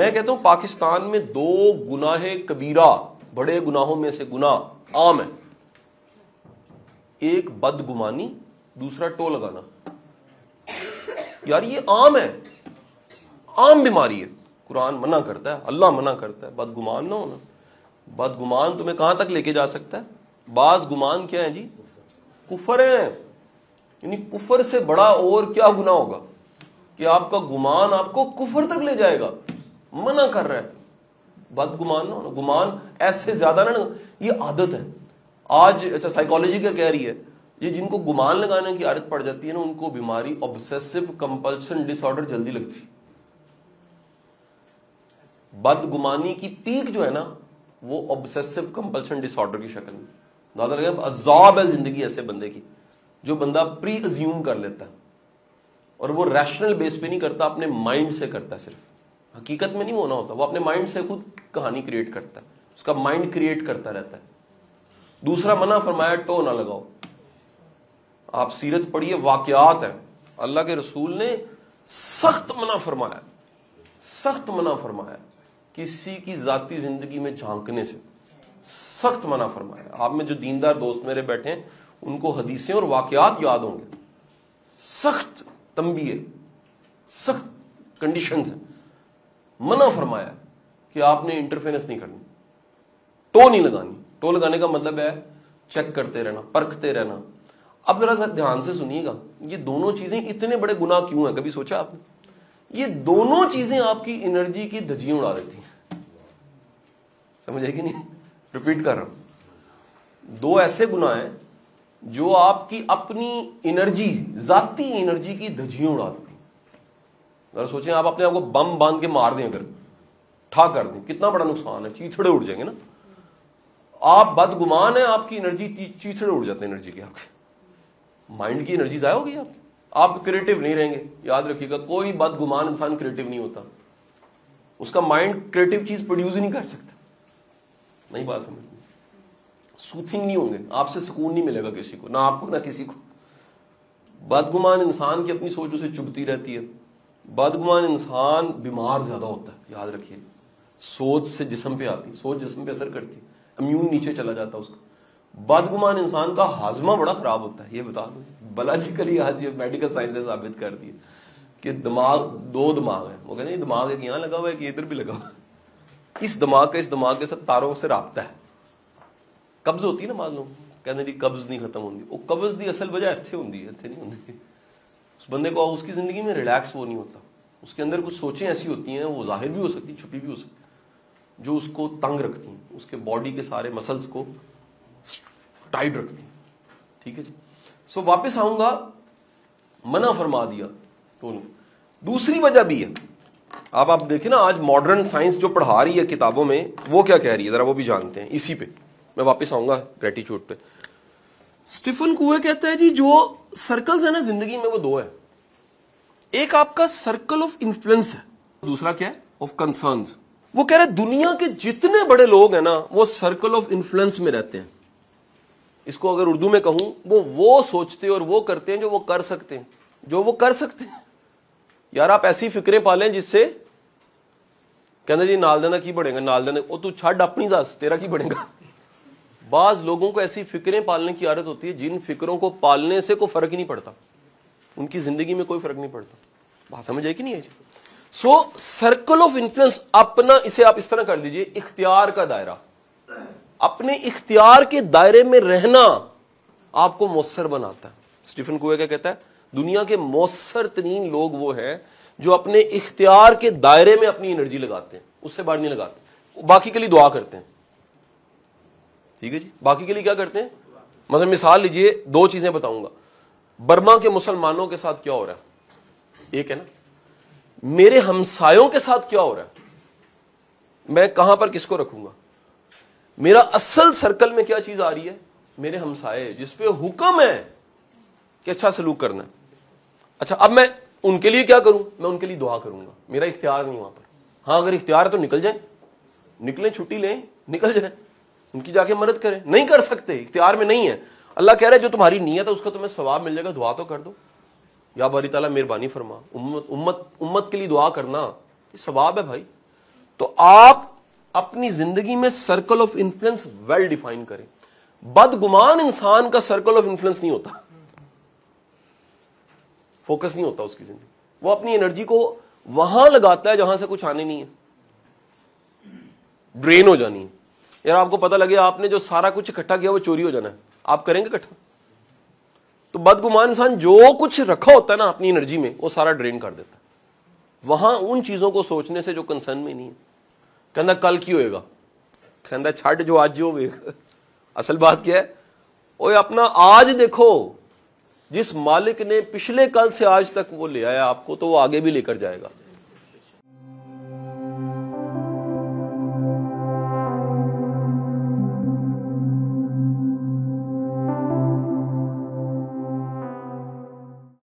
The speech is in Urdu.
میں کہتا ہوں پاکستان میں دو گناہ کبیرہ، بڑے گناہوں میں سے گناہ عام ہے۔ ایک بد گمانی دوسرا ٹو لگانا۔ یار یہ عام ہے۔ عام بیماری ہے۔ قرآن منع کرتا ہے، اللہ منع کرتا ہے بد گمان نہ ہونا۔ بد گمان تمہیں کہاں تک لے کے جا سکتا ہے؟ بعض گمان کیا ہے جی؟ کفر ہے یعنی کفر سے بڑا اور کیا گنا ہوگا؟ کہ آپ کا گمان آپ کو کفر تک لے جائے گا۔ منع کر رہا ہے بد گمان نہ ہونا، گمان ایسے زیادہ نہ یہ عادت ہے۔ آج اچھا سائیکالوجی کیا کہہ رہی ہے، یہ جن کو گمان لگانے کی عادت پڑ جاتی ہے نا، ان کو بیماری آبسیسو کمپلشن ڈس آرڈر جلدی لگتی۔ بد گمانی کی پیک جو ہے نا، وہ آبسیسو کمپلشن ڈس آرڈر کی شکل میں۔ زیادہ لگے عذاب ہے زندگی ایسے بندے کی، جو بندہ پری ازیوم کر لیتا ہے۔ اور وہ ریشنل بیس پہ نہیں کرتا، اپنے مائنڈ سے کرتا ہے صرف۔ حقیقت میں نہیں ہونا ہوتا، وہ اپنے مائنڈ سے خود کہانی کریٹ کرتا ہے، اس کا مائنڈ کریٹ کرتا رہتا ہے۔ دوسرا منع فرمایا، ٹو نہ لگاؤ۔ آپ سیرت پڑھیے، واقعات ہیں۔ اللہ کے رسول نے سخت منع فرمایا، سخت منع فرمایا کسی کی ذاتی زندگی میں جھانکنے سے۔ سخت منع فرمایا۔ آپ میں جو دیندار دوست میرے بیٹھے ہیں، ان کو حدیثیں اور واقعات یاد ہوں گے۔ سخت تمبی ہے سخت کنڈیشنز ہیں۔ منع فرمایا کہ آپ نے انٹرفیئرنس نہیں کرنی۔ ٹو نہیں لگانی۔ ٹو لگانے کا مطلب ہے چیک کرتے رہنا، پرکھتے رہنا۔ اب ذرا دھیان سے سنیے گا۔ یہ دونوں چیزیں اتنے بڑے گنا کیوں ہیں؟ کبھی سوچا آپ نے؟ یہ دونوں چیزیں آپ کی انرجی کی دھجیاں اڑا دیتی ہیں۔ سمجھے کہ نہیں؟ ریپیٹ کر رہا ہوں۔ دو ایسے گنا ہیں جو آپ کی اپنی انرجی ذاتی انرجی کی دھجیاں اڑا دیتی ذرا سوچیں آپ اپنے آپ کو بم باندھ کے مار دیں اگر، ٹھا کر دیں، کتنا بڑا نقصان ہے چیتڑے اڑ جائیں گے نا۔ آپ بد گمان ہیں، آپ کی انرجی چیتڑے اڑ جاتے ہیں انرجی کے آپ کے۔ مائنڈ کی انرجی ضائع ہوگی آپ کی۔ آپ کریٹو نہیں رہیں گے، یاد رکھیے گا، کوئی بد گمان انسان کریٹو نہیں ہوتا۔ اس کا مائنڈ کریٹو چیز پروڈیوس ہی نہیں کر سکتا۔ نہیں بات سمجھ سوتھنگ نہیں ہوں گے، آپ سے سکون نہیں ملے گا کسی کو، نہ آپ کو، نہ کسی کو۔ بدگمان انسان کی اپنی سوچ اسے چبھتی رہتی ہے۔ بدگمان انسان بیمار زیادہ ہوتا ہے، یاد رکھیے۔ سوچ سے جسم پہ آتی، سوچ جسم پہ اثر کرتی امیون نیچے چلا جاتا اس کا۔ بدگمان انسان کا ہاضمہ بڑا خراب ہوتا ہے، یہ بتا دوں بلاجیکلی آج یہ میڈیکل سائنس نے ثابت کر دی کہ دماغ، دو دماغ ہے وہ کہتے ہیں دماغ ایک یہاں لگا ہوا ہے کہ ادھر بھی لگا ہوا ہے۔ اس دماغ کا، اس دماغ کے ساتھ تاروں سے رابطہ ہے۔ قبض ہوتی ہے نا معلوم کہتے ہیں جی قبض نہیں ختم ہوتی وہ قبض دی اصل وجہ اتنے ہوں اتنے نہیں ہوتی اس بندے کو اس کی زندگی میں ریلیکس وہ نہیں ہوتا۔ اس کے اندر کچھ سوچیں ایسی ہوتی ہیں، وہ ظاہر بھی ہو سکتی، چھپی بھی ہو سکتی جو اس کو تنگ رکھتی ہیں، اس کے باڈی کے سارے مسلس کو ٹائٹ رکھتی ہیں۔ ٹھیک ہے جی؟ سو واپس آؤں گا، منع فرما دیا دوسری وجہ بھی ہے۔ اب آپ دیکھیں نا، آج ماڈرن سائنس جو پڑھا رہی ہے کتابوں میں، وہ کیا کہہ رہی ہے؟ ذرا وہ بھی جانتے ہیں۔ اسی پہ میں واپس آؤں گا گریٹیچیوڈ پہ۔ اسٹیفن کوے کہتا ہے جی جو سرکلز ہیں نا زندگی میں، وہ دو ہے ایک آپ کا سرکل آف انفلوئنس ہے۔ دوسرا کیا ہے؟ آف کنسرنس وہ کہہ رہے دنیا کے جتنے بڑے لوگ ہیں نا، وہ سرکل آف انفلوئنس میں رہتے ہیں۔ اس کو اگر اردو میں کہوں، وہ وہ سوچتے اور وہ کرتے ہیں جو وہ کر سکتے ہیں۔ جو وہ کر سکتے ہیں۔ یار، آپ ایسی فکریں پالیں جس سے کہنا جی نال دینا کی بڑھے گا، نال دینا وہ تو چھڈ اپنی دس تیرا کی بڑھے گا۔ بعض لوگوں کو ایسی فکریں پالنے کی عادت ہوتی ہے جن فکروں کو پالنے سے کوئی فرق ہی نہیں پڑتا۔ ان کی زندگی میں کوئی فرق نہیں پڑتا۔ بات سمجھ آئے کہ نہیں ہے جی؟ سو سرکل آف انفلوئنس اپنا اسے آپ اس طرح کر لیجیے اختیار کا دائرہ۔ اپنے اختیار کے دائرے میں رہنا آپ کو مؤثر بناتا ہے۔ اسٹیفن کوئے کیا کہتا ہے؟ دنیا کے مؤثر ترین لوگ وہ ہیں جو اپنے اختیار کے دائرے میں اپنی انرجی لگاتے ہیں، اس سے باہر نہیں لگاتے۔ باقی کے لیے دعا کرتے ہیں۔ ٹھیک ہے جی؟ باقی کے لیے کیا کرتے ہیں؟ مثلا مثال لیجیے، دو چیزیں بتاؤں گا۔ برما کے مسلمانوں کے ساتھ کیا ہو رہا ہے؟ ایک ہے نا، میرے ہمسایوں کے ساتھ کیا ہو رہا ہے؟ میں کہاں پر کس کو رکھوں گا؟ میرا اصل سرکل میں کیا چیز آ رہی ہے؟ میرے ہمسائے، جس پہ حکم ہے کہ اچھا سلوک کرنا ہے۔ اچھا اب میں ان کے لیے کیا کروں؟ میں ان کے لیے دعا کروں گا۔ میرا اختیار نہیں وہاں پر۔ ہاں اگر اختیار ہے تو نکل جائیں۔ نکلیں، چھٹی لیں، نکل جائیں۔ ان کی جا کے مدد کریں۔ نہیں کر سکتے، اختیار میں نہیں ہے۔ اللہ کہہ رہے جو تمہاری نیت ہے، اس کا تمہیں ثواب مل جائے گا، دعا تو کر دو۔ یا باری تعالیٰ مہربانی فرما۔ امت امت امت کے لیے دعا کرنا، یہ ثواب ہے بھائی۔ تو آپ اپنی زندگی میں circle of influence well define کریں۔ بدگمان انسان کا سرکل آف انفلوئنس نہیں ہوتا۔ فوکس نہیں ہوتا اس کی زندگی۔ وہ اپنی انرجی کو وہاں لگاتا ہے جہاں سے کچھ آنے نہیں ہے۔ ڈرین ہو جانی ہے۔ یار آپ کو پتا لگے آپ نے جو سارا کچھ اکٹھا کیا وہ چوری ہو جانا ہے۔ آپ کریں گے اکٹھا؟ تو بدگمان انسان جو کچھ رکھا ہوتا ہے نا اپنی انرجی میں، وہ سارا ڈرین کر دیتا ہے۔ وہاں ان چیزوں کو سوچنے سے جو کنسرن میں نہیں ہے۔ کہنا کل کی ہوئے گا۔ کہنا چھٹ جو آج جو اصل بات کیا ہے؟ وہ اپنا آج دیکھو۔ جس مالک نے پچھلے کل سے آج تک وہ لے آیا آپ کو، تو وہ آگے بھی لے کر جائے گا۔